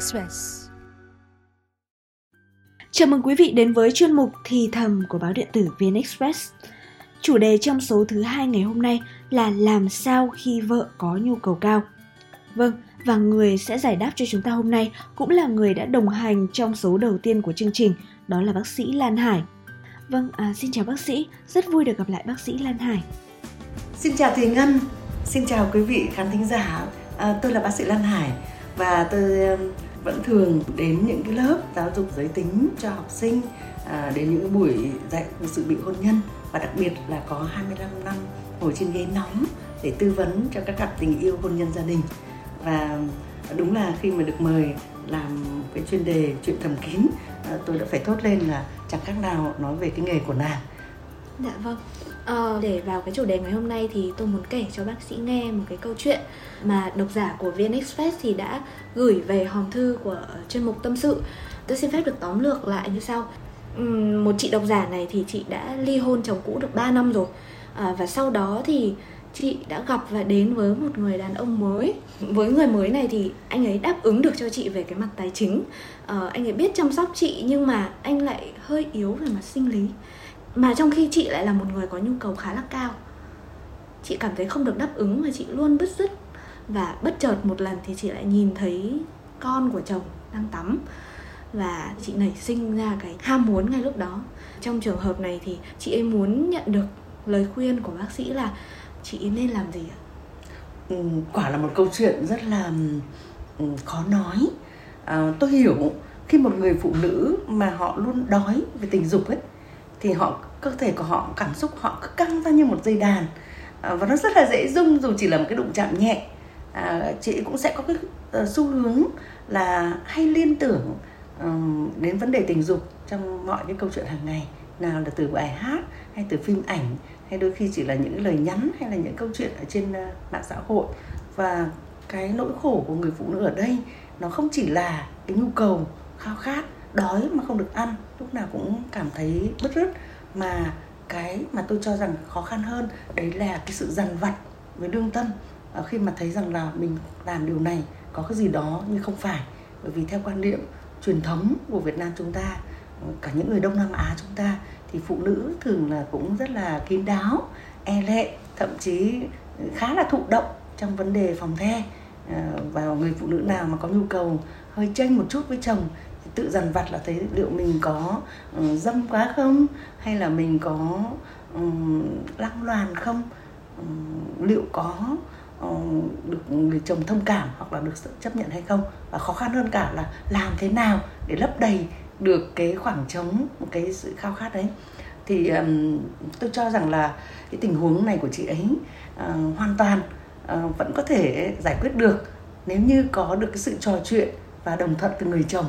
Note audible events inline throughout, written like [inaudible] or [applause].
Express. Chào mừng quý vị đến với chuyên mục Thì thầm của báo điện tử VN Express. Chủ đề trong số thứ hai ngày hôm nay là làm sao khi vợ có nhu cầu cao. Vâng, và người sẽ giải đáp cho chúng ta hôm nay cũng là người đã đồng hành trong số đầu tiên của chương trình, đó là bác sĩ Lan Hải. Vâng, à, xin chào bác sĩ, rất vui được gặp lại bác sĩ Lan Hải. Xin chào Thùy Ngân, xin chào quý vị khán thính giả. À, tôi là bác sĩ Lan Hải và tôi um, vẫn thường đến những cái lớp giáo dục giới tính cho học sinh, à, đến những buổi dạy sự bị hôn nhân. Và đặc biệt là có 25 năm ngồi trên ghế nóng để tư vấn cho các cặp tình yêu hôn nhân gia đình. Và đúng là khi mà được mời làm cái chuyên đề chuyện thầm kín à, tôi đã phải thốt lên là chẳng khác nào nói về cái nghề của nàng. Dạ vâng à, để vào cái chủ đề ngày hôm nay thì tôi muốn kể cho bác sĩ nghe một cái câu chuyện mà độc giả của VN Express thì đã gửi về hòm thư của ờ, chuyên mục tâm sự. Tôi xin phép được tóm lược lại như sau. Một chị độc giả này thì chị đã ly hôn chồng cũ được 3 năm rồi. À, và sau đó thì chị đã gặp và đến với một người đàn ông mới. Với người mới này thì anh ấy đáp ứng được cho chị về cái mặt tài chính. À, anh ấy biết chăm sóc chị nhưng mà anh lại hơi yếu về mặt sinh lý mà trong khi chị lại là một người có nhu cầu khá là cao. Chị cảm thấy không được đáp ứng và chị luôn bứt rứt. Và bất chợt một lần thì chị lại nhìn thấy con của chồng đang tắm. Và chị nảy sinh ra cái ham muốn ngay lúc đó. Trong trường hợp này thì chị ấy muốn nhận được lời khuyên của bác sĩ là chị nên làm gì ạ? Ừ, quả là một câu chuyện rất là ừ, khó nói. À, tôi hiểu khi một người phụ nữ mà họ luôn đói về tình dục ấy thì họ cơ thể của họ cảm xúc họ cứ căng ra như một dây đàn. À, và nó rất là dễ rung dù chỉ là một cái đụng chạm nhẹ. À, chị cũng sẽ có cái uh, xu hướng là hay liên tưởng um, đến vấn đề tình dục trong mọi cái câu chuyện hàng ngày nào là từ bài hát hay từ phim ảnh hay đôi khi chỉ là những lời nhắn hay là những câu chuyện ở trên ờ, mạng xã hội. Và cái nỗi khổ của người phụ nữ ở đây nó không chỉ là cái nhu cầu khao khát đói mà không được ăn, lúc nào cũng cảm thấy bứt rứt. Mà cái mà tôi cho rằng khó khăn hơn, đấy là cái sự dằn vặt với lương tâm. Ờ, khi mà thấy rằng là mình làm điều này có cái gì đó nhưng không phải. Bởi vì theo quan niệm truyền thống của Việt Nam chúng ta ờ, cả những người Đông Nam Á chúng ta thì phụ nữ thường là cũng rất là kín đáo e lệ, thậm chí khá là thụ động trong vấn đề phòng the. Ờ, Và người phụ nữ nào mà có nhu cầu hơi tranh một chút với chồng tự dằn vặt là thấy liệu mình có uh, dâm quá không? Hay là mình có um, lăng loàn không? Um, liệu có uh, được người chồng thông cảm hoặc là được sự chấp nhận hay không? Và khó khăn hơn cả là làm thế nào để lấp đầy được cái khoảng trống cái sự khao khát đấy. Thì um, tôi cho rằng là cái tình huống này của chị ấy uh, hoàn toàn uh, vẫn có thể giải quyết được nếu như có được cái sự trò chuyện và đồng thuận từ người chồng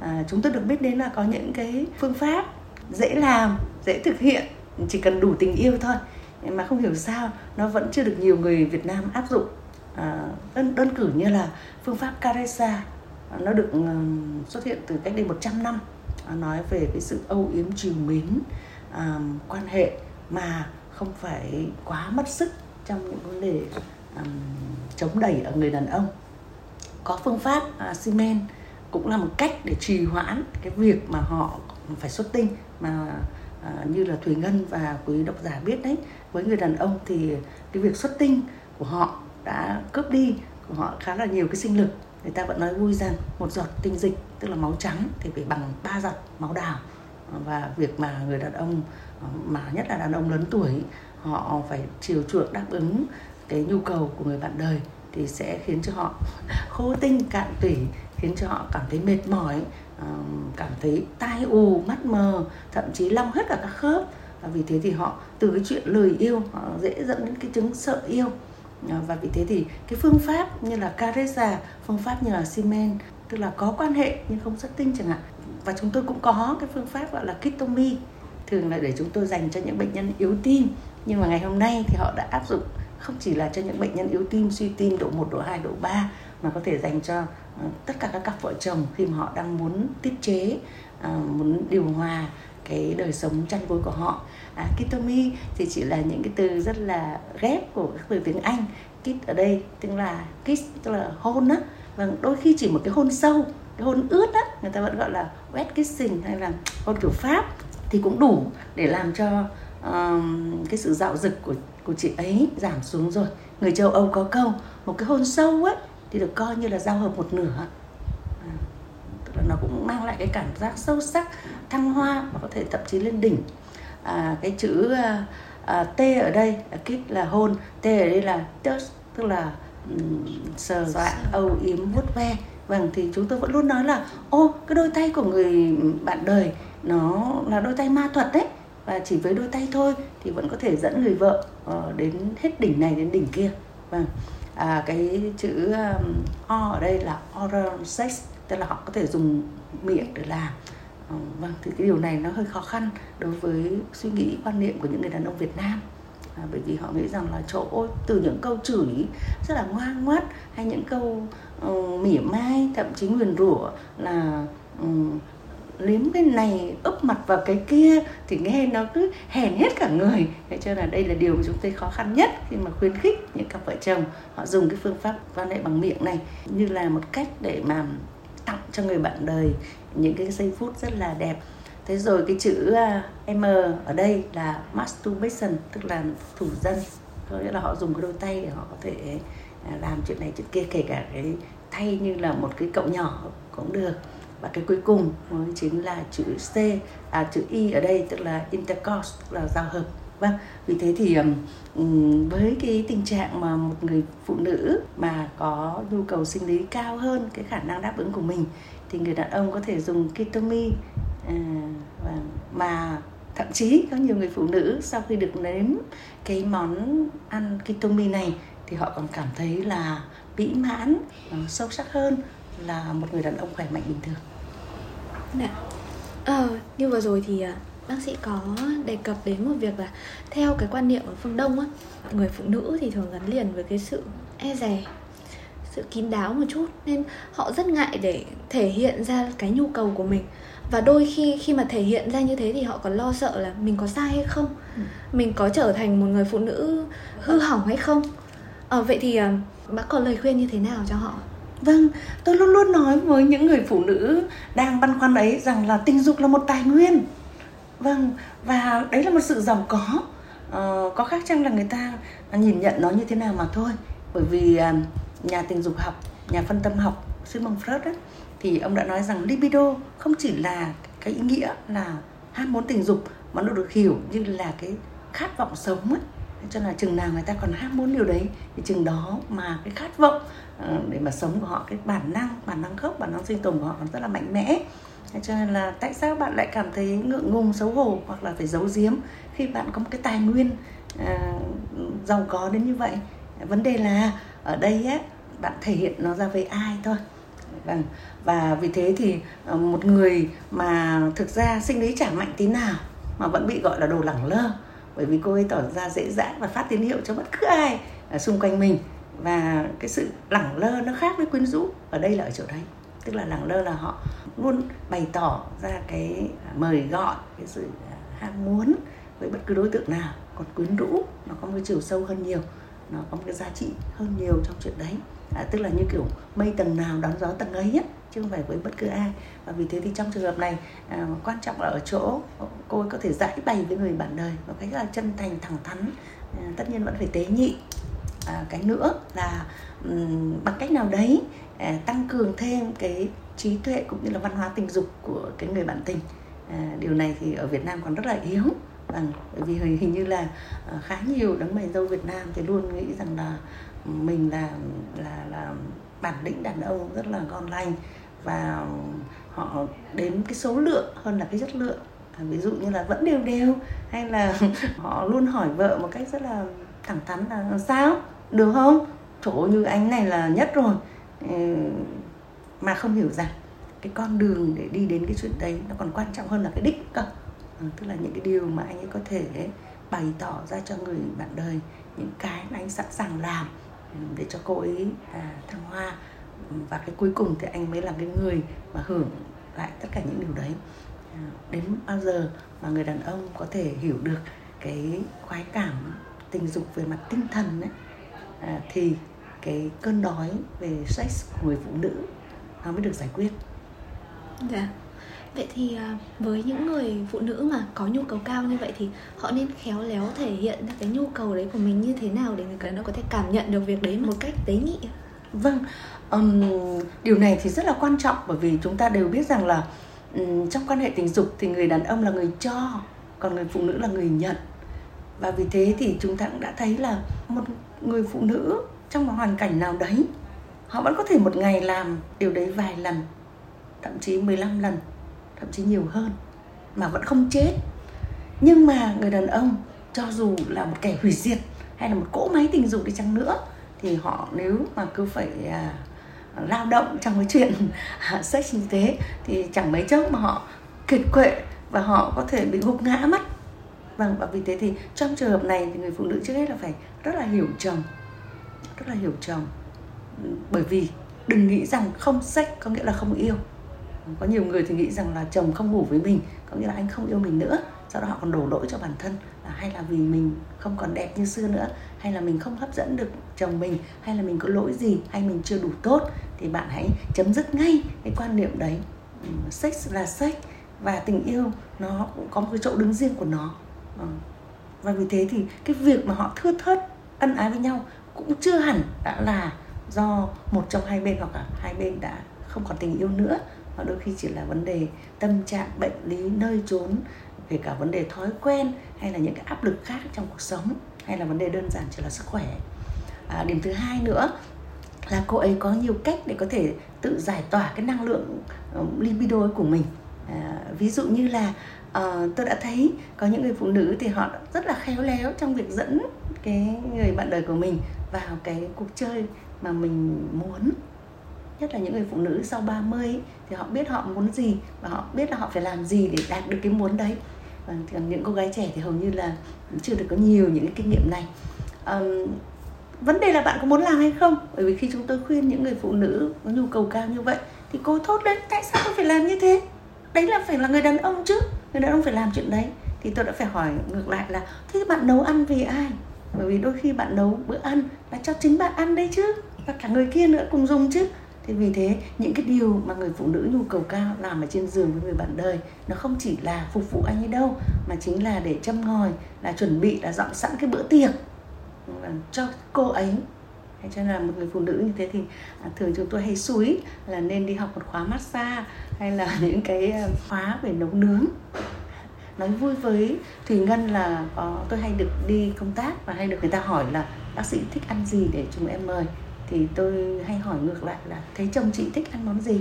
à, chúng tôi được biết đến là có những cái phương pháp dễ làm dễ thực hiện chỉ cần đủ tình yêu thôi. Mà không hiểu sao nó vẫn chưa được nhiều người Việt Nam áp dụng. À, đơn đơn cử như là phương pháp Caresa à, nó được ờ, xuất hiện từ cách đây 100 năm. Nói về cái sự âu yếm trìu mến à, quan hệ mà không phải quá mất sức trong những vấn đề um, chống đẩy ở người đàn ông. Có phương pháp uh, Siemens cũng là một cách để trì hoãn cái việc mà họ phải xuất tinh mà à, như là thùy ngân và quý độc giả biết đấy. Với người đàn ông thì cái việc xuất tinh của họ đã cướp đi của họ khá là nhiều cái sinh lực. Người ta vẫn nói vui rằng một giọt tinh dịch tức là máu trắng thì phải bằng ba giọt máu đào. Và việc mà người đàn ông mà nhất là đàn ông lớn tuổi họ phải chiều chuộng đáp ứng cái nhu cầu của người bạn đời thì sẽ khiến cho họ khô tinh, cạn tủy, khiến cho họ cảm thấy mệt mỏi cảm thấy tai ù, mắt mờ, thậm chí long hết cả các khớp. Và vì thế thì họ, từ cái chuyện lời yêu, họ dễ dẫn đến cái chứng sợ yêu. À, và vì thế thì cái phương pháp như là caresa phương pháp như là simen tức là có quan hệ nhưng không xuất tinh chẳng hạn. Và chúng tôi cũng có cái phương pháp gọi là kitomi thường là để chúng tôi dành cho những bệnh nhân yếu tim. Nhưng mà ngày hôm nay thì họ đã áp dụng không chỉ là cho những bệnh nhân yếu tim suy tim độ 1, độ 2, độ 3 mà có thể dành cho ờ, tất cả các cặp vợ chồng khi mà họ đang muốn tiết chế ờ, muốn điều hòa cái đời sống chăn gối của họ. À, kitomi thì chỉ là những cái từ rất là ghép của các từ tiếng anh. Kit ở đây tức là kiss tức là hôn á. Và đôi khi chỉ một cái hôn sâu cái hôn ướt á người ta vẫn gọi là wet kissing hay là hôn kiểu pháp thì cũng đủ để làm cho um, cái sự dạo dực của của chị ấy giảm xuống rồi. Người châu âu có câu một cái hôn sâu ấy thì được coi như là giao hợp một nửa. À, tức là nó cũng mang lại cái cảm giác sâu sắc thăng hoa và có thể thậm chí lên đỉnh. À, cái chữ à, à, t ở đây là kiss là hôn t ở đây là touch tức là um, sờ soạn âu yếm vuốt ve. Vâng thì chúng tôi vẫn luôn nói là ô cái đôi tay của người bạn đời nó là đôi tay ma thuật đấy và chỉ với đôi tay thôi thì vẫn có thể dẫn người vợ uh, đến hết đỉnh này đến đỉnh kia. Vâng. À, cái chữ um, o ở đây là oral sex tức là họ có thể dùng miệng để làm. Uh, vâng thì cái điều này nó hơi khó khăn đối với suy nghĩ quan niệm của những người đàn ông Việt Nam. À, bởi vì họ nghĩ rằng là chỗ ôi từ những câu chửi rất là ngoan ngoắt hay những câu uh, mỉa mai thậm chí nguyền rủa là um, liếm cái này úp mặt vào cái kia thì nghe nó cứ hèn hết cả người. Thế cho là đây là điều mà chúng tôi khó khăn nhất khi mà khuyến khích những cặp vợ chồng họ dùng cái phương pháp quan hệ bằng miệng này, như là một cách để mà tặng cho người bạn đời những cái giây phút rất là đẹp. Thế rồi cái chữ à, m ở đây là masturbation, tức là thủ dân có nghĩa là họ dùng cái đôi tay để họ có thể à, làm chuyện này chuyện kia, kể cả cái thay như là một cái cậu nhỏ cũng được và cái cuối cùng mới chính là chữ C à chữ Y ở đây tức là intercourse tức là giao hợp. Vâng vì thế thì với cái tình trạng mà một người phụ nữ mà có nhu cầu sinh lý cao hơn cái khả năng đáp ứng của mình thì người đàn ông có thể dùng ketomi à, và mà thậm chí có nhiều người phụ nữ sau khi được nếm cái món ăn ketomi này thì họ còn cảm thấy là mỹ mãn ờ, sâu sắc hơn là một người đàn ông khỏe mạnh bình thường. Dạ. Ờ, như vừa rồi thì à, bác sĩ có đề cập đến một việc là theo cái quan niệm ở phương Đông á, người phụ nữ thì thường gắn liền với cái sự e dè, sự kín đáo một chút nên họ rất ngại để thể hiện ra cái nhu cầu của mình và đôi khi khi mà thể hiện ra như thế thì họ còn lo sợ là mình có sai hay không, ừ. mình có trở thành một người phụ nữ hư hỏng hay không. Ờ, vậy thì à, bác có lời khuyên như thế nào cho họ? Vâng, tôi luôn luôn nói với những người phụ nữ đang băn khoăn ấy rằng là tình dục là một tài nguyên. Vâng, và đấy là một sự giàu có. Ờ, có khác chăng là người ta nhìn nhận nó như thế nào mà thôi. Bởi vì à, nhà tình dục học, nhà phân tâm học Sigmund Freud ấy, thì ông đã nói rằng libido không chỉ là cái ý nghĩa là ham muốn tình dục mà nó được hiểu như là cái khát vọng sống ấy cho là chừng nào người ta còn ham muốn điều đấy thì chừng đó mà cái khát vọng Ờ, để mà sống của họ cái bản năng bản năng gốc bản năng sinh tồn của họ còn rất là mạnh mẽ. Cho nên là tại sao bạn lại cảm thấy ngượng ngùng xấu hổ hoặc là phải giấu giếm khi bạn có một cái tài nguyên à, giàu có đến như vậy? Vấn đề là ở đây á bạn thể hiện nó ra với ai thôi. Vâng và vì thế thì ờ, một người mà thực ra sinh lý chả mạnh tí nào mà vẫn bị gọi là đồ lẳng lơ bởi vì cô ấy tỏ ra dễ dãi và phát tín hiệu cho bất cứ ai ở xung quanh mình và cái sự lẳng lơ nó khác với quyến rũ ở đây là ở chỗ đấy. Tức là lẳng lơ là họ luôn bày tỏ ra cái mời gọi cái sự ham muốn với bất cứ đối tượng nào. Còn quyến rũ nó có một cái chiều sâu hơn nhiều nó có một cái giá trị hơn nhiều trong chuyện đấy. À, tức là như kiểu mây tầng nào đón gió tầng ấy á chứ không phải với bất cứ ai. Và vì thế thì trong trường hợp này à, quan trọng là ở chỗ cô ấy có thể giải bày với người bạn đời một cách là chân thành thẳng thắn. À, tất nhiên vẫn phải tế nhị à, cái nữa là um, bằng cách nào đấy à, tăng cường thêm cái trí tuệ cũng như là văn hóa tình dục của cái người bạn tình. À, điều này thì ở Việt Nam còn rất là yếu bằng bởi vì hình, như là à, khá nhiều đấng mày dâu Việt Nam thì luôn nghĩ rằng là mình là là là bản lĩnh đàn ông rất là ngon lành và họ đếm cái số lượng hơn là cái chất lượng. À, ví dụ như là vẫn đều đều hay là [laughs] họ luôn hỏi vợ một cách rất là thẳng thắn là sao? Được không? Chỗ như anh này là nhất rồi. Ừ, mà không hiểu rằng cái con đường để đi đến cái chuyện đấy nó còn quan trọng hơn là cái đích cơ. Ừ, tức là những cái điều mà anh ấy có thể bày tỏ ra cho người bạn đời những cái mà anh sẵn sàng làm ừ, để cho cô ấy à, thăng hoa. Ừ, và cái cuối cùng thì anh mới là cái người mà hưởng lại tất cả những điều đấy. À, đến bao giờ mà người đàn ông có thể hiểu được cái khoái cảm tình dục về mặt tinh thần ấy, à, thì cái cơn đói về sex của người phụ nữ nó mới được giải quyết. Dạ. Vậy thì à, với những người phụ nữ mà có nhu cầu cao như vậy thì họ nên khéo léo thể hiện ra cái nhu cầu đấy của mình như thế nào để người ông có thể cảm nhận được việc đấy một cách tế nhị? Vâng um, điều này thì rất là quan trọng bởi vì chúng ta đều biết rằng là um, trong quan hệ tình dục thì người đàn ông là người cho còn người phụ nữ là người nhận và vì thế thì chúng ta cũng đã thấy là một người phụ nữ trong một hoàn cảnh nào đấy họ vẫn có thể một ngày làm điều đấy vài lần thậm chí 15 lần thậm chí nhiều hơn mà vẫn không chết. Nhưng mà người đàn ông cho dù là một kẻ hủy diệt hay là một cỗ máy tình dục đi chăng nữa thì họ nếu mà cứ phải à, lao động trong cái chuyện à, [laughs] sex như thế thì chẳng mấy chốc mà họ kiệt quệ và họ có thể bị gục ngã mất vâng và vì thế thì trong trường hợp này thì người phụ nữ trước hết là phải rất là hiểu chồng, rất là hiểu chồng. Bởi vì đừng nghĩ rằng không sex có nghĩa là không yêu. Có nhiều người thì nghĩ rằng là chồng không ngủ với mình, có nghĩa là anh không yêu mình nữa sau đó họ còn đổ lỗi cho bản thân là hay là vì mình không còn đẹp như xưa nữa, hay là mình không hấp dẫn được chồng mình, hay là mình có lỗi gì, hay mình chưa đủ tốt, thì bạn hãy chấm dứt ngay cái quan niệm đấy. Sex là sex và tình yêu nó cũng có một cái chỗ đứng riêng của nó. Ờ. và vì thế thì cái việc mà họ thưa thớt ân ái với nhau cũng chưa hẳn đã là do một trong hai bên hoặc cả hai bên đã không còn tình yêu nữa. Mà đôi khi chỉ là vấn đề tâm trạng bệnh lý nơi trốn kể cả vấn đề thói quen hay là những cái áp lực khác trong cuộc sống hay là vấn đề đơn giản chỉ là sức khỏe. À, điểm thứ hai nữa là cô ấy có nhiều cách để có thể tự giải tỏa cái năng lượng ờ, libido của mình. À, ví dụ như là uh, tôi đã thấy có những người phụ nữ thì họ rất là khéo léo trong việc dẫn cái người bạn đời của mình vào cái cuộc chơi mà mình muốn. Nhất là những người phụ nữ sau 30 ấy, thì họ biết họ muốn gì và họ biết là họ phải làm gì để đạt được cái muốn đấy. Và còn những cô gái trẻ thì hầu như là chưa được có nhiều những cái kinh nghiệm này. Um, vấn đề là bạn có muốn làm hay không? Bởi vì khi chúng tôi khuyên những người phụ nữ có nhu cầu cao như vậy thì cô thốt lên tại sao tôi phải làm như thế? Đấy là phải là người đàn ông chứ người đàn ông phải làm chuyện đấy, thì tôi đã phải hỏi ngược lại là, thế bạn nấu ăn vì ai? Bởi vì đôi khi bạn nấu bữa ăn là cho chính bạn ăn đấy chứ, và cả người kia nữa cùng dùng chứ. Thế vì thế, những cái điều mà người phụ nữ nhu cầu cao làm ở trên giường với người bạn đời, nó không chỉ là phục vụ anh ấy đâu, mà chính là để châm ngòi, là chuẩn bị, là dọn sẵn cái bữa tiệc cho cô ấy cho nên là một người phụ nữ như thế thì à, thường chúng tôi hay suối là nên đi học một khóa massage hay là [laughs] những cái à, khóa về nấu nướng. Nói vui với thùy ngân là có tôi hay được đi công tác và hay được người ta hỏi là bác sĩ thích ăn gì để chúng em mời? Thì tôi hay hỏi ngược lại là thấy chồng chị thích ăn món gì?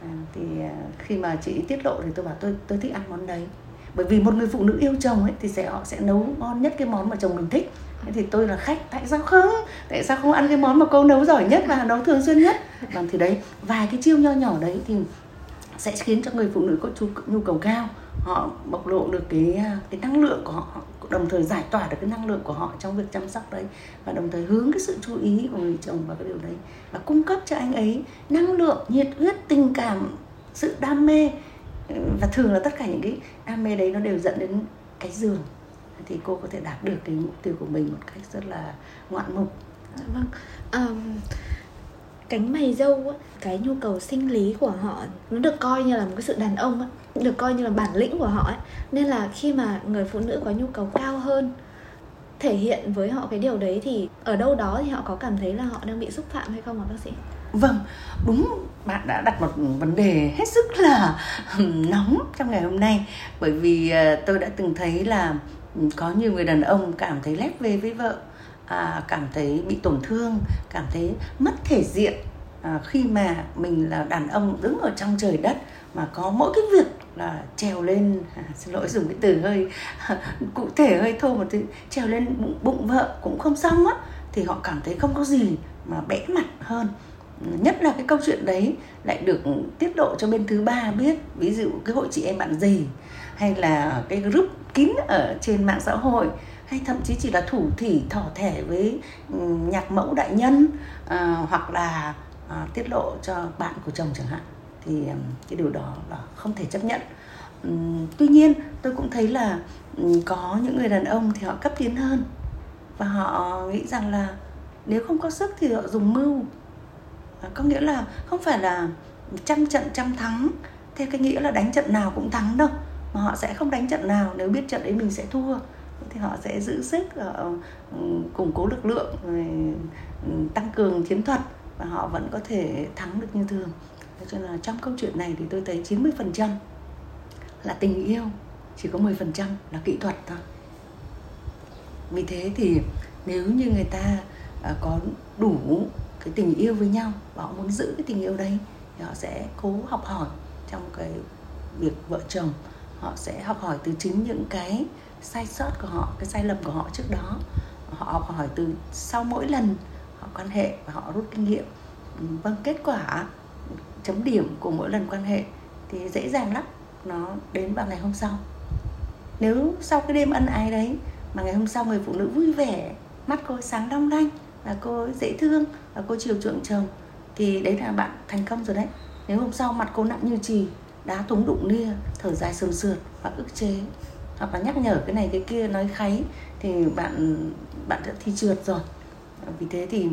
À, thì à, khi mà chị tiết lộ thì tôi bảo tôi tôi thích ăn món đấy. Bởi vì một người phụ nữ yêu chồng ấy thì sẽ họ sẽ nấu ngon nhất cái món mà chồng mình thích thì tôi là khách, tại sao không? Tại sao không ăn cái món mà cô nấu giỏi nhất và nấu thường xuyên nhất? Và thì đấy, vài cái chiêu nho nhỏ đấy thì sẽ khiến cho người phụ nữ có nhu cầu cao. Họ bộc lộ được cái à, cái năng lượng của họ, đồng thời giải tỏa được cái năng lượng của họ trong việc chăm sóc đấy và đồng thời hướng cái sự chú ý của người chồng vào cái điều đấy và cung cấp cho anh ấy năng lượng, nhiệt huyết, tình cảm, sự đam mê. Và thường là tất cả những cái đam mê đấy nó đều dẫn đến cái giường thì cô có thể đạt được cái mục tiêu của mình một cách rất là ngoạn mục. Vâng. Um, cánh mày dâu cái nhu cầu sinh lý của họ nó được coi như là một cái sự đàn ông được coi như là bản lĩnh của họ ấy nên là khi mà người phụ nữ có nhu cầu cao hơn thể hiện với họ cái điều đấy thì ở đâu đó thì họ có cảm thấy là họ đang bị xúc phạm hay không ạ bác sĩ? Vâng đúng bạn đã đặt một vấn đề hết sức là nóng trong ngày hôm nay. Bởi vì ờ, tôi đã từng thấy là có nhiều người đàn ông cảm thấy lép về với vợ à, cảm thấy bị tổn thương cảm thấy mất thể diện à, khi mà mình là đàn ông đứng ở trong trời đất mà có mỗi cái việc là trèo lên à, xin lỗi dùng cái từ hơi [laughs] cụ thể hơi thô một tí trèo lên bụng, bụng vợ cũng không xong á thì họ cảm thấy không có gì mà bẽ mặt hơn. Nhất là cái câu chuyện đấy lại được tiết lộ cho bên thứ ba biết ví dụ cái hội chị em bạn gì hay là cái group kín ở trên mạng xã hội hay thậm chí chỉ là thủ thỉ thỏ thẻ với nhạc mẫu đại nhân à, hoặc là à, tiết lộ cho bạn của chồng chẳng hạn thì cái điều đó là không thể chấp nhận. Tuy nhiên tôi cũng thấy là có những người đàn ông thì họ cấp tiến hơn và họ nghĩ rằng là nếu không có sức thì họ dùng mưu. Có nghĩa là không phải là trăm trận trăm thắng theo cái nghĩa là đánh trận nào cũng thắng đâu mà họ sẽ không đánh trận nào. Nếu biết trận đấy mình sẽ thua, thì họ sẽ giữ sức họ củng cố lực lượng ừ, tăng cường chiến thuật và họ vẫn có thể thắng được như thường. Cho nên là trong câu chuyện này thì tôi thấy 90% là tình yêu, chỉ có 10% là kỹ thuật thôi. Vì thế thì nếu như người ta ờ, có đủ cái tình yêu với nhau và họ muốn giữ cái tình yêu đấy, thì họ sẽ cố học hỏi trong cái việc vợ chồng họ sẽ học hỏi từ chính những cái sai sót của họ, cái sai lầm của họ trước đó. Họ học hỏi từ sau mỗi lần họ quan hệ và họ rút kinh nghiệm. Vâng kết quả chấm điểm của mỗi lần quan hệ thì dễ dàng lắm. Nó đến vào ngày hôm sau. Nếu sau cái đêm ân ái đấy mà ngày hôm sau người phụ nữ vui vẻ, mắt cô sáng long lanh và cô dễ thương và cô chiều chuộng chồng thì đấy là bạn thành công rồi đấy. Nếu hôm sau mặt cô nặng như trì đá thúng đụng nia thở dài sườn sượt và ức chế. Hoặc là nhắc nhở cái này cái kia nói kháy thì bạn bạn đã thi trượt rồi. Vì thế thì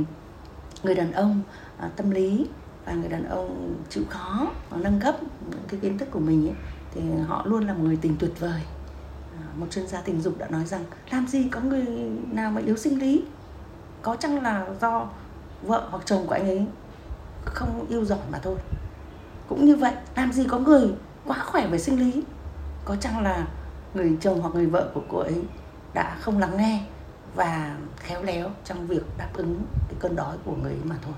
người đàn ông à, tâm lý và người đàn ông chịu khó nâng cấp cái kiến thức của mình ấy, thì họ luôn là một người tình tuyệt vời. À, một chuyên gia tình dục đã nói rằng làm gì có người nào mà yếu sinh lý? Có chăng là do vợ hoặc chồng của anh ấy không yêu giỏi mà thôi? Cũng như vậy làm gì có người quá khỏe về sinh lý có chăng là người chồng hoặc người vợ của cô ấy đã không lắng nghe và khéo léo trong việc đáp ứng cái cơn đói của người ấy mà thôi.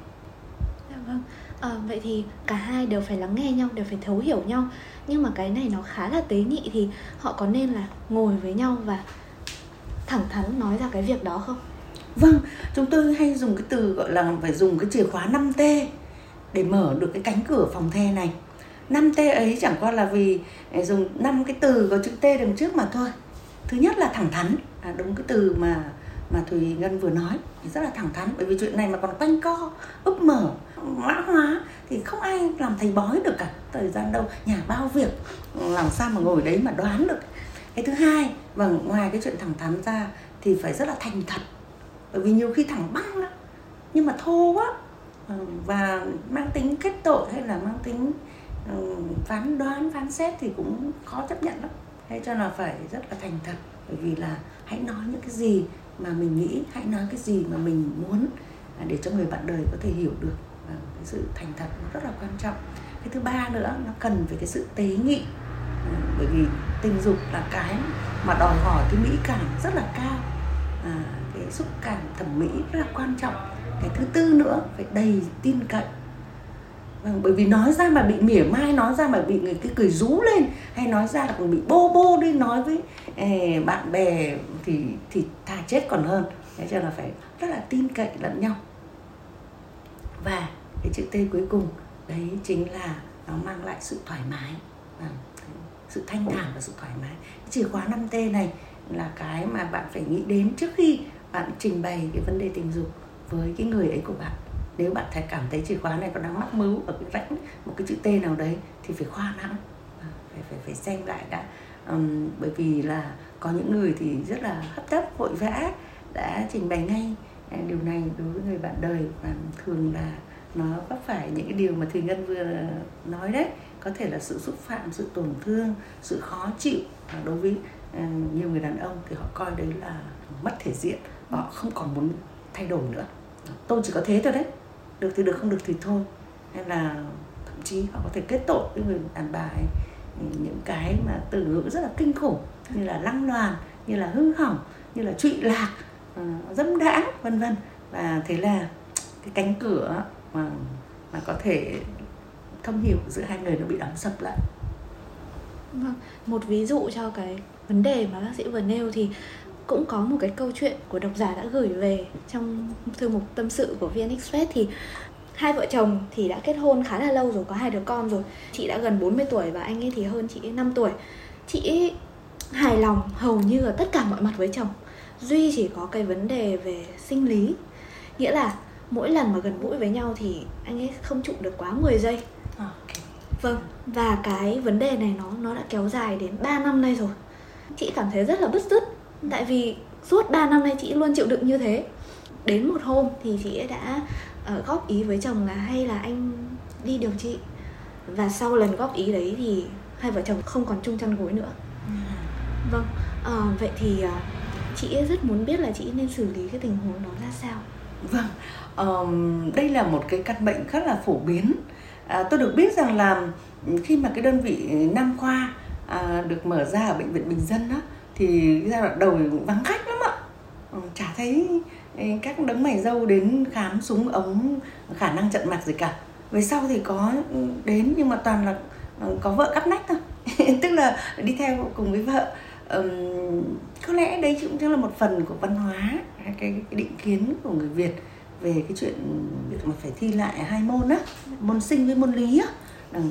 Dạ vâng. À, vậy thì cả hai đều phải lắng nghe nhau, đều phải thấu hiểu nhau. Nhưng mà cái này nó khá là tế nhị thì họ có nên là ngồi với nhau và thẳng thắn nói ra cái việc đó không? Vâng, chúng tôi hay dùng cái từ gọi là phải dùng cái chìa khóa 5T để mở được cái cánh cửa phòng the này. 5 T ấy chẳng qua là vì à, dùng năm cái từ có chữ T đằng trước mà thôi. Thứ nhất là thẳng thắn à, đúng cái từ mà mà Thùy Ngân vừa nói thì rất là thẳng thắn. Bởi vì chuyện này mà còn quanh co úp mở mã hóa thì không ai làm thầy bói được cả. Thời gian đâu nhà bao việc làm sao mà ngồi đấy mà đoán được. Cái thứ hai và ngoài cái chuyện thẳng thắn ra thì phải rất là thành thật. Bởi vì nhiều khi thẳng băng lắm nhưng mà thô quá. Ờ, và mang tính kết tội hay là mang tính ừ, phán đoán phán xét thì cũng khó chấp nhận lắm. Thế cho là phải rất là thành thật bởi vì là hãy nói những cái gì mà mình nghĩ hãy nói cái gì mà mình muốn à, để cho người bạn đời có thể hiểu được. Và cái sự thành thật nó rất là quan trọng. Cái thứ ba nữa nó cần phải cái sự tế nhị. Ừ, bởi vì tình dục là cái mà đòi hỏi cái mỹ cảm rất là cao. À, cái xúc cảm thẩm mỹ rất là quan trọng cái thứ tư nữa phải đầy tin cậy. Vâng, bởi vì nói ra mà bị mỉa mai nói ra mà bị người cái cười rú lên hay nói ra là còn bị bô bô đi nói với eh, bạn bè thì thì thà chết còn hơn. Thế cho là phải rất là tin cậy lẫn nhau. Và cái chữ t cuối cùng đấy chính là nó mang lại sự thoải mái. Vâng, sự thanh thản và sự thoải mái. Cái chìa khóa 5 t này là cái mà bạn phải nghĩ đến trước khi bạn trình bày cái vấn đề tình dục với cái người ấy của bạn. Nếu bạn thấy cảm thấy chìa khóa này có đang mắc mưu ở cái rãnh một cái chữ T nào đấy thì phải khoan hẳn à, phải phải phải xem lại đã. Um, bởi vì là có những người thì rất là hấp tấp vội vã đã trình bày ngay. À, điều này đối với người bạn đời và thường là nó vấp phải những cái điều mà thùy ngân vừa nói đấy. Có thể là sự xúc phạm sự tổn thương sự khó chịu. Và đối với uh, nhiều người đàn ông thì họ coi đấy là mất thể diện. Họ không còn muốn thay đổi nữa. Tôi chỉ có thế thôi đấy. Được thì được, không được thì thôi. Hay là thậm chí họ có thể kết tội với người đàn bà ấy. Những cái mà từ ngữ rất là kinh khủng, như là lăng loàn, như là hư hỏng, như là trụy lạc ờ, dâm đãng, vân vân. Và thế là cái cánh cửa mà mà có thể thông hiểu giữa hai người nó bị đóng sập lại. Vâng, một ví dụ cho cái vấn đề mà bác sĩ vừa nêu thì cũng có một cái câu chuyện của độc giả đã gửi về trong thư mục tâm sự của VN Express thì hai vợ chồng thì đã kết hôn khá là lâu rồi có hai đứa con rồi. Chị đã gần 40 tuổi và anh ấy thì hơn chị 5 tuổi. Chị hài lòng hầu như ở tất cả mọi mặt với chồng duy chỉ có cái vấn đề về sinh lý. Nghĩa là mỗi lần mà gần gũi với nhau thì anh ấy không trụ được quá 10 giây. Okay. vâng và cái vấn đề này nó nó đã kéo dài đến 3 năm nay rồi. Chị cảm thấy rất là bứt rứt tại vì suốt 3 năm nay chị luôn chịu đựng như thế. Đến một hôm thì chị đã uh, góp ý với chồng là hay là anh đi điều trị. Và sau lần góp ý đấy thì hai vợ chồng không còn chung chăn gối nữa. Vâng uh, vậy thì uh, chị ấy rất muốn biết là chị nên xử lý cái tình huống đó ra sao? Vâng um, đây là một cái căn bệnh rất là phổ biến. À, tôi được biết rằng là khi mà cái đơn vị nam khoa à, được mở ra ở bệnh viện bình dân á thì giai đoạn đầu vắng khách lắm ạ. Ừ, chả thấy ừ, các đấng mày dâu đến khám súng ống khả năng trận mặt gì cả. Về sau thì có đến nhưng mà toàn là ừ, có vợ cắp nách thôi. [laughs] Tức là đi theo cùng với vợ. Um, có lẽ đấy cũng chính là một phần của văn hóa cái, cái định kiến của người việt về cái chuyện việc mà phải thi lại hai môn á môn sinh với môn lý á.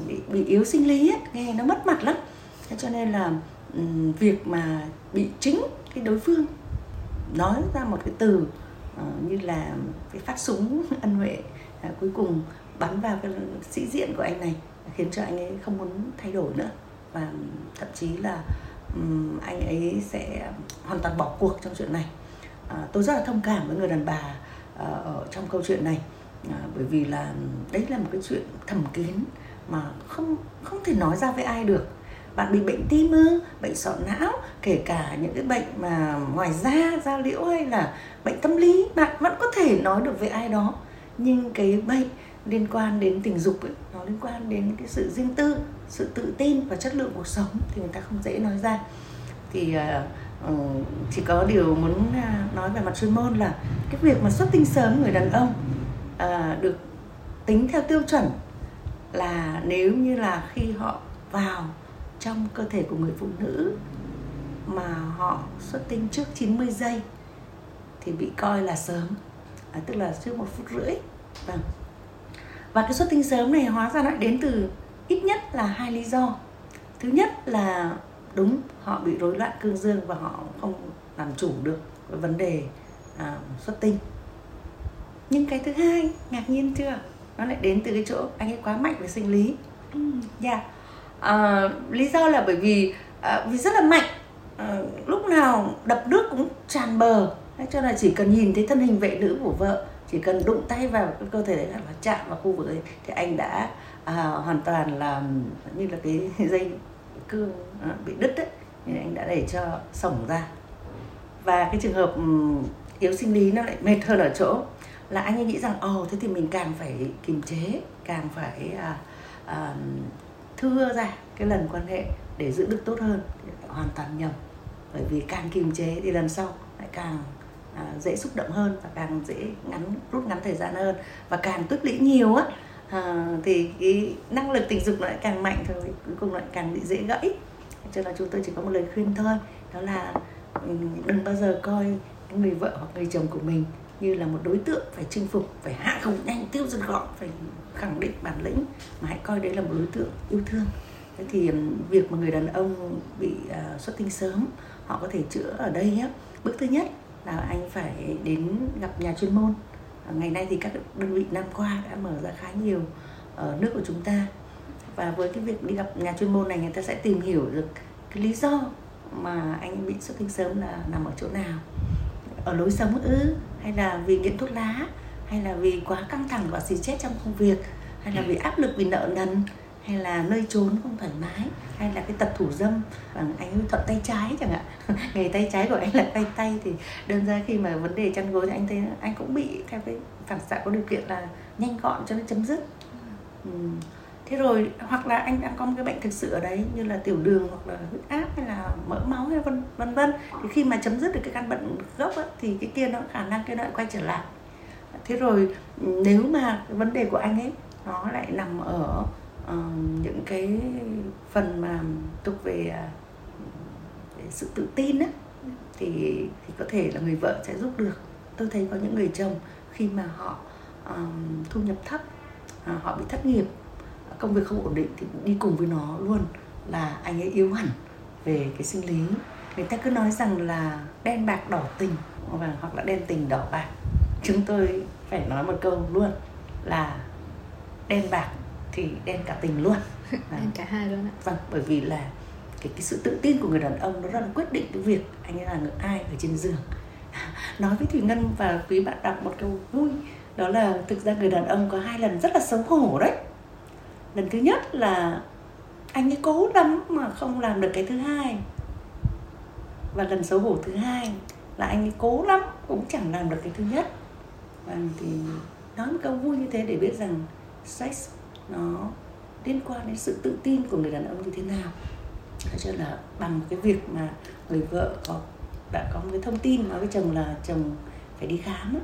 Bị, bị yếu sinh lý á nghe nó mất mặt lắm. Thế cho nên là việc mà bị chính cái đối phương nói ra một cái từ uh, như là cái phát súng [laughs] ân huệ uh, cuối cùng bắn vào cái sĩ diện của anh này khiến cho anh ấy không muốn thay đổi nữa. Và thậm chí là um, anh ấy sẽ hoàn toàn bỏ cuộc trong chuyện này. Uh, tôi rất là thông cảm với người đàn bà uh, ở trong câu chuyện này uh, bởi vì là đấy là một cái chuyện thầm kín mà không không thể nói ra với ai được bạn bị bệnh tim ư bệnh sọ não kể cả những cái bệnh mà ngoài da da liễu hay là bệnh tâm lý bạn vẫn có thể nói được với ai đó. Nhưng cái bệnh liên quan đến tình dục ấy, nó liên quan đến cái sự riêng tư sự tự tin và chất lượng cuộc sống thì người ta không dễ nói ra. Thì uh, chỉ có điều muốn à, nói về mặt chuyên môn là cái việc mà xuất tinh sớm người đàn ông uh, được tính theo tiêu chuẩn là nếu như là khi họ vào trong cơ thể của người phụ nữ mà họ xuất tinh trước 90 giây thì bị coi là sớm à, tức là trước một phút rưỡi. Vâng. Và cái xuất tinh sớm này hóa ra lại đến từ ít nhất là hai lý do. Thứ nhất là đúng họ bị rối loạn cương dương và họ không làm chủ được cái vấn đề à, xuất tinh. Nhưng cái thứ hai ngạc nhiên chưa? Nó lại đến từ cái chỗ anh ấy quá mạnh về sinh lý. Ừ. dạ. yeah à, lý do là bởi vì à, vì rất là mạnh. À, lúc nào đập nước cũng tràn bờ. Cho nên là chỉ cần nhìn thấy thân hình vệ nữ của vợ chỉ cần đụng tay vào cái cơ thể đấy là chạm vào khu vực ấy thì anh đã à, hoàn toàn là như là cái [laughs] dây cương à, bị đứt đấy. Nên anh đã để cho sổng ra. Và cái trường hợp yếu sinh lý nó lại mệt hơn ở chỗ là anh ấy nghĩ rằng ồ oh, thế thì mình càng phải kiềm chế càng phải à, à, thưa ra cái lần quan hệ để giữ được tốt hơn hoàn toàn nhầm. Bởi vì càng kiềm chế thì lần sau lại càng à, dễ xúc động hơn và càng dễ ngắn rút ngắn thời gian hơn. Và càng tích lũy nhiều á à, thì cái năng lực tình dục nó lại càng mạnh thôi cuối cùng lại càng bị dễ gãy. Cho nên là chúng tôi chỉ có một lời khuyên thôi đó là ừ, đừng bao giờ coi người vợ hoặc người chồng của mình như là một đối tượng phải chinh phục phải hạ gục nhanh tiêu diệt gọn phải khẳng định bản lĩnh. Mà hãy coi đấy là một đối tượng yêu thương. Thế thì việc mà người đàn ông bị uh, xuất tinh sớm họ có thể chữa ở đây nhé bước thứ nhất là anh phải đến gặp nhà chuyên môn. À, ngày nay thì các đơn vị nam khoa đã mở ra khá nhiều ở nước của chúng ta. Và với cái việc đi gặp nhà chuyên môn này người ta sẽ tìm hiểu được cái lý do mà anh bị xuất tinh sớm là nằm ở chỗ nào. Ở lối sống ư hay là vì nghiện thuốc lá hay là vì quá căng thẳng và xì chết trong công việc hay là vì áp lực vì nợ nần hay là nơi trốn không thoải mái hay là cái tật thủ dâm bằng anh ấy thuận tay trái chẳng hạn. [laughs] Nghề tay trái của anh là tay tay thì đơn ra khi mà vấn đề chăn gối thì anh thấy anh cũng bị theo cái phản xạ có điều kiện là nhanh gọn cho nó chấm dứt. Ừ thế rồi hoặc là anh đang có một cái bệnh thực sự ở đấy như là tiểu đường hoặc là huyết áp hay là mỡ máu hay vân vân vân thì khi mà chấm dứt được cái căn bệnh gốc ấy, thì cái kia nó khả năng cái nó lại quay trở lại. Thế rồi nếu mà cái vấn đề của anh ấy nó lại nằm ở uh, những cái phần mà thuộc về, uh, về sự tự tin á thì thì có thể là người vợ sẽ giúp được. Tôi thấy có những người chồng khi mà họ um, thu nhập thấp uh, họ bị thất nghiệp công việc không ổn định thì đi cùng với nó luôn là anh ấy yếu hẳn về cái sinh lý. Người ta cứ nói rằng là đen bạc đỏ tình và hoặc là đen tình đỏ bạc. Chúng tôi phải nói một câu luôn là đen bạc thì đen cả tình luôn. [laughs] Đen cả hai luôn ạ. Vâng bởi vì là cái cái sự tự tin của người đàn ông nó rất là quyết định cái việc anh ấy là người ai ở trên giường. [laughs] Nói với thủy ngân và quý bạn đọc một câu vui đó là thực ra người đàn ông có hai lần rất là xấu hổ đấy lần thứ nhất là anh ấy cố lắm mà không làm được cái thứ hai. Và lần xấu hổ thứ hai là anh ấy cố lắm, cũng chẳng làm được cái thứ nhất. Và thì nói một câu vui như thế để biết rằng sex nó liên quan đến sự tự tin của người đàn ông như thế nào. Thế cho là bằng cái việc mà người vợ có, đã có một cái thông tin nói với chồng là chồng phải đi khám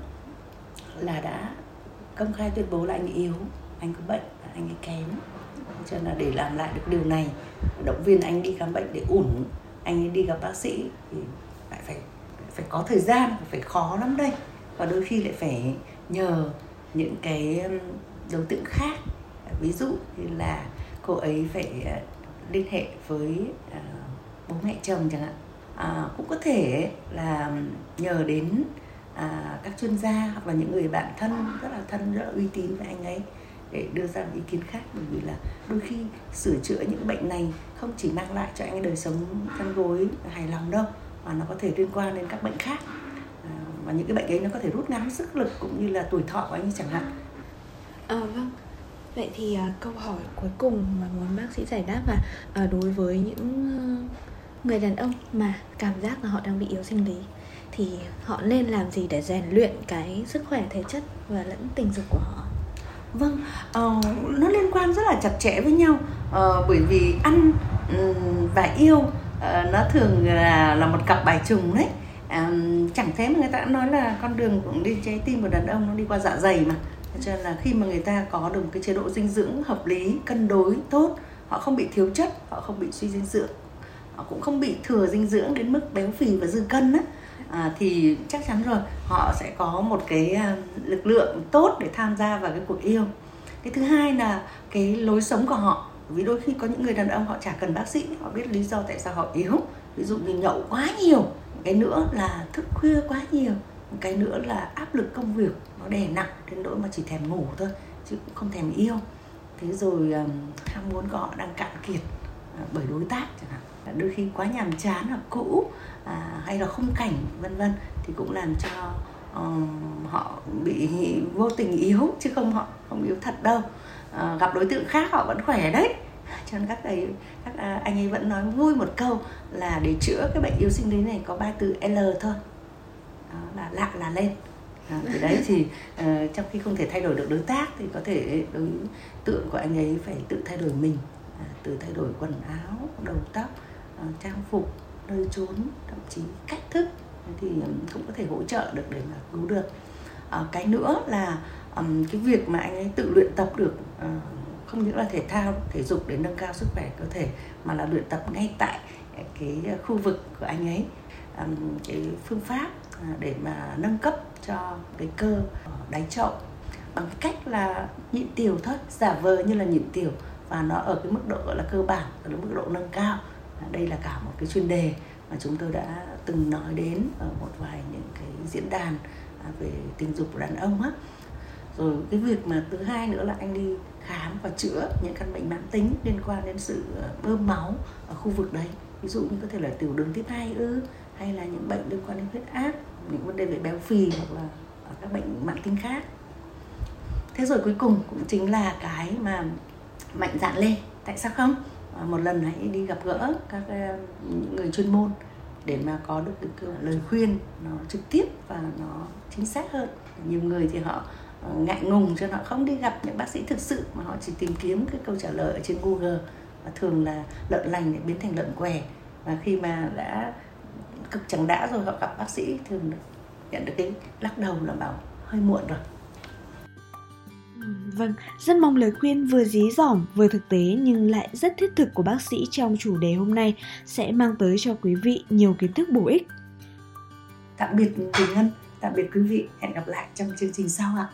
là đã công khai tuyên bố là anh yếu, anh có bệnh anh ấy kém. Cho nên là để làm lại được điều này động viên anh đi khám bệnh để ủn anh ấy đi gặp bác sĩ thì lại phải phải có thời gian phải khó lắm đây. Và đôi khi lại phải nhờ những cái đối tượng khác. Ví dụ như là cô ấy phải ờ, liên hệ với ờ, bố mẹ chồng chẳng hạn. À, cũng có thể là nhờ đến à, các chuyên gia hoặc là những người bạn thân rất là thân rất là uy tín với anh ấy để đưa ra ý kiến khác bởi vì là đôi khi sửa chữa những bệnh này không chỉ mang lại cho anh đời sống chăn gối hài lòng đâu mà nó có thể liên quan đến các bệnh khác. À, và những cái bệnh ấy nó có thể rút ngắn sức lực cũng như là tuổi thọ của anh chẳng hạn. À, vâng. Vậy thì à, câu hỏi cuối cùng mà muốn bác sĩ giải đáp là à, đối với những ờ, người đàn ông mà cảm giác là họ đang bị yếu sinh lý thì họ nên làm gì để rèn luyện cái sức khỏe thể chất và lẫn tình dục của họ? Vâng uh, nó liên quan rất là chặt chẽ với nhau. Uh, bởi vì ăn um, và yêu uh, nó thường là là một cặp bài trùng đấy. Um, chẳng thế mà người ta đã nói là con đường cũng đi trái tim của đàn ông nó đi qua dạ dày mà. Cho nên là khi mà người ta có được một cái chế độ dinh dưỡng hợp lý cân đối tốt họ không bị thiếu chất họ không bị suy dinh dưỡng họ cũng không bị thừa dinh dưỡng đến mức béo phì và dư cân á à, thì chắc chắn rồi họ sẽ có một cái à, lực lượng tốt để tham gia vào cái cuộc yêu. Cái thứ hai là cái lối sống của họ vì đôi khi có những người đàn ông họ chả cần bác sĩ họ biết lý do tại sao họ yếu. Ví dụ như nhậu quá nhiều cái nữa là thức khuya quá nhiều cái nữa là áp lực công việc nó đè nặng đến nỗi mà chỉ thèm ngủ thôi chứ cũng không thèm yêu. Thế rồi um, ham muốn của họ đang cạn kiệt à, bởi đối tác chẳng hạn. Đôi khi quá nhàm chán hoặc cũ à, hay là khung cảnh vân vân thì cũng làm cho um, họ bị vô tình yếu chứ không họ không yếu thật đâu. À, gặp đối tượng khác họ vẫn khỏe đấy. Cho nên các thầy các à, anh ấy vẫn nói vui một câu là để chữa cái bệnh yếu sinh lý này có ba từ L thôi. Đó là lạ là lên. À, từ đấy thì uh, trong khi không thể thay đổi được đối tác thì có thể đối tượng của anh ấy phải tự thay đổi mình. À, từ thay đổi quần áo đầu tóc uh, trang phục nơi trốn thậm chí cách thức thì cũng có thể hỗ trợ được để mà cứu được. À, cái nữa là um, cái việc mà anh ấy tự luyện tập được uh, không những là thể thao thể dục để nâng cao sức khỏe cơ thể mà là luyện tập ngay tại cái khu vực của anh ấy. Um, cái phương pháp à, để mà nâng cấp cho cái cơ đáy chậu bằng cái cách là nhịn tiểu thôi giả vờ như là nhịn tiểu và nó ở cái mức độ gọi là cơ bản ở mức độ nâng cao đây là cả một cái chuyên đề mà chúng tôi đã từng nói đến ở một vài những cái diễn đàn à, về tình dục của đàn ông á. Rồi cái việc mà thứ hai nữa là anh đi khám và chữa những căn bệnh mãn tính liên quan đến sự à, bơm máu ở khu vực đấy. Ví dụ như có thể là tiểu đường tiếp hai ư, hay là những bệnh liên quan đến huyết áp, những vấn đề về béo phì hoặc là các bệnh mãn tính khác. Thế rồi cuối cùng cũng chính là cái mà mạnh dạn lên. Tại sao không? À, một lần hãy đi gặp gỡ các ờ, người chuyên môn để mà có được cái lời khuyên nó trực tiếp và nó chính xác hơn. Nhiều người thì họ ờ, ngại ngùng cho họ không đi gặp những bác sĩ thực sự mà họ chỉ tìm kiếm cái câu trả lời ở trên google và thường là lợn lành để biến thành lợn què. Và khi mà đã cực chẳng đã rồi họ gặp bác sĩ thường nhận được cái lắc đầu là bảo hơi muộn rồi. Vâng, rất mong lời khuyên vừa dí dỏm vừa thực tế nhưng lại rất thiết thực của bác sĩ trong chủ đề hôm nay sẽ mang tới cho quý vị nhiều kiến thức bổ ích. Tạm biệt Quỳnh Ngân, tạm biệt quý vị, hẹn gặp lại trong chương trình sau ạ.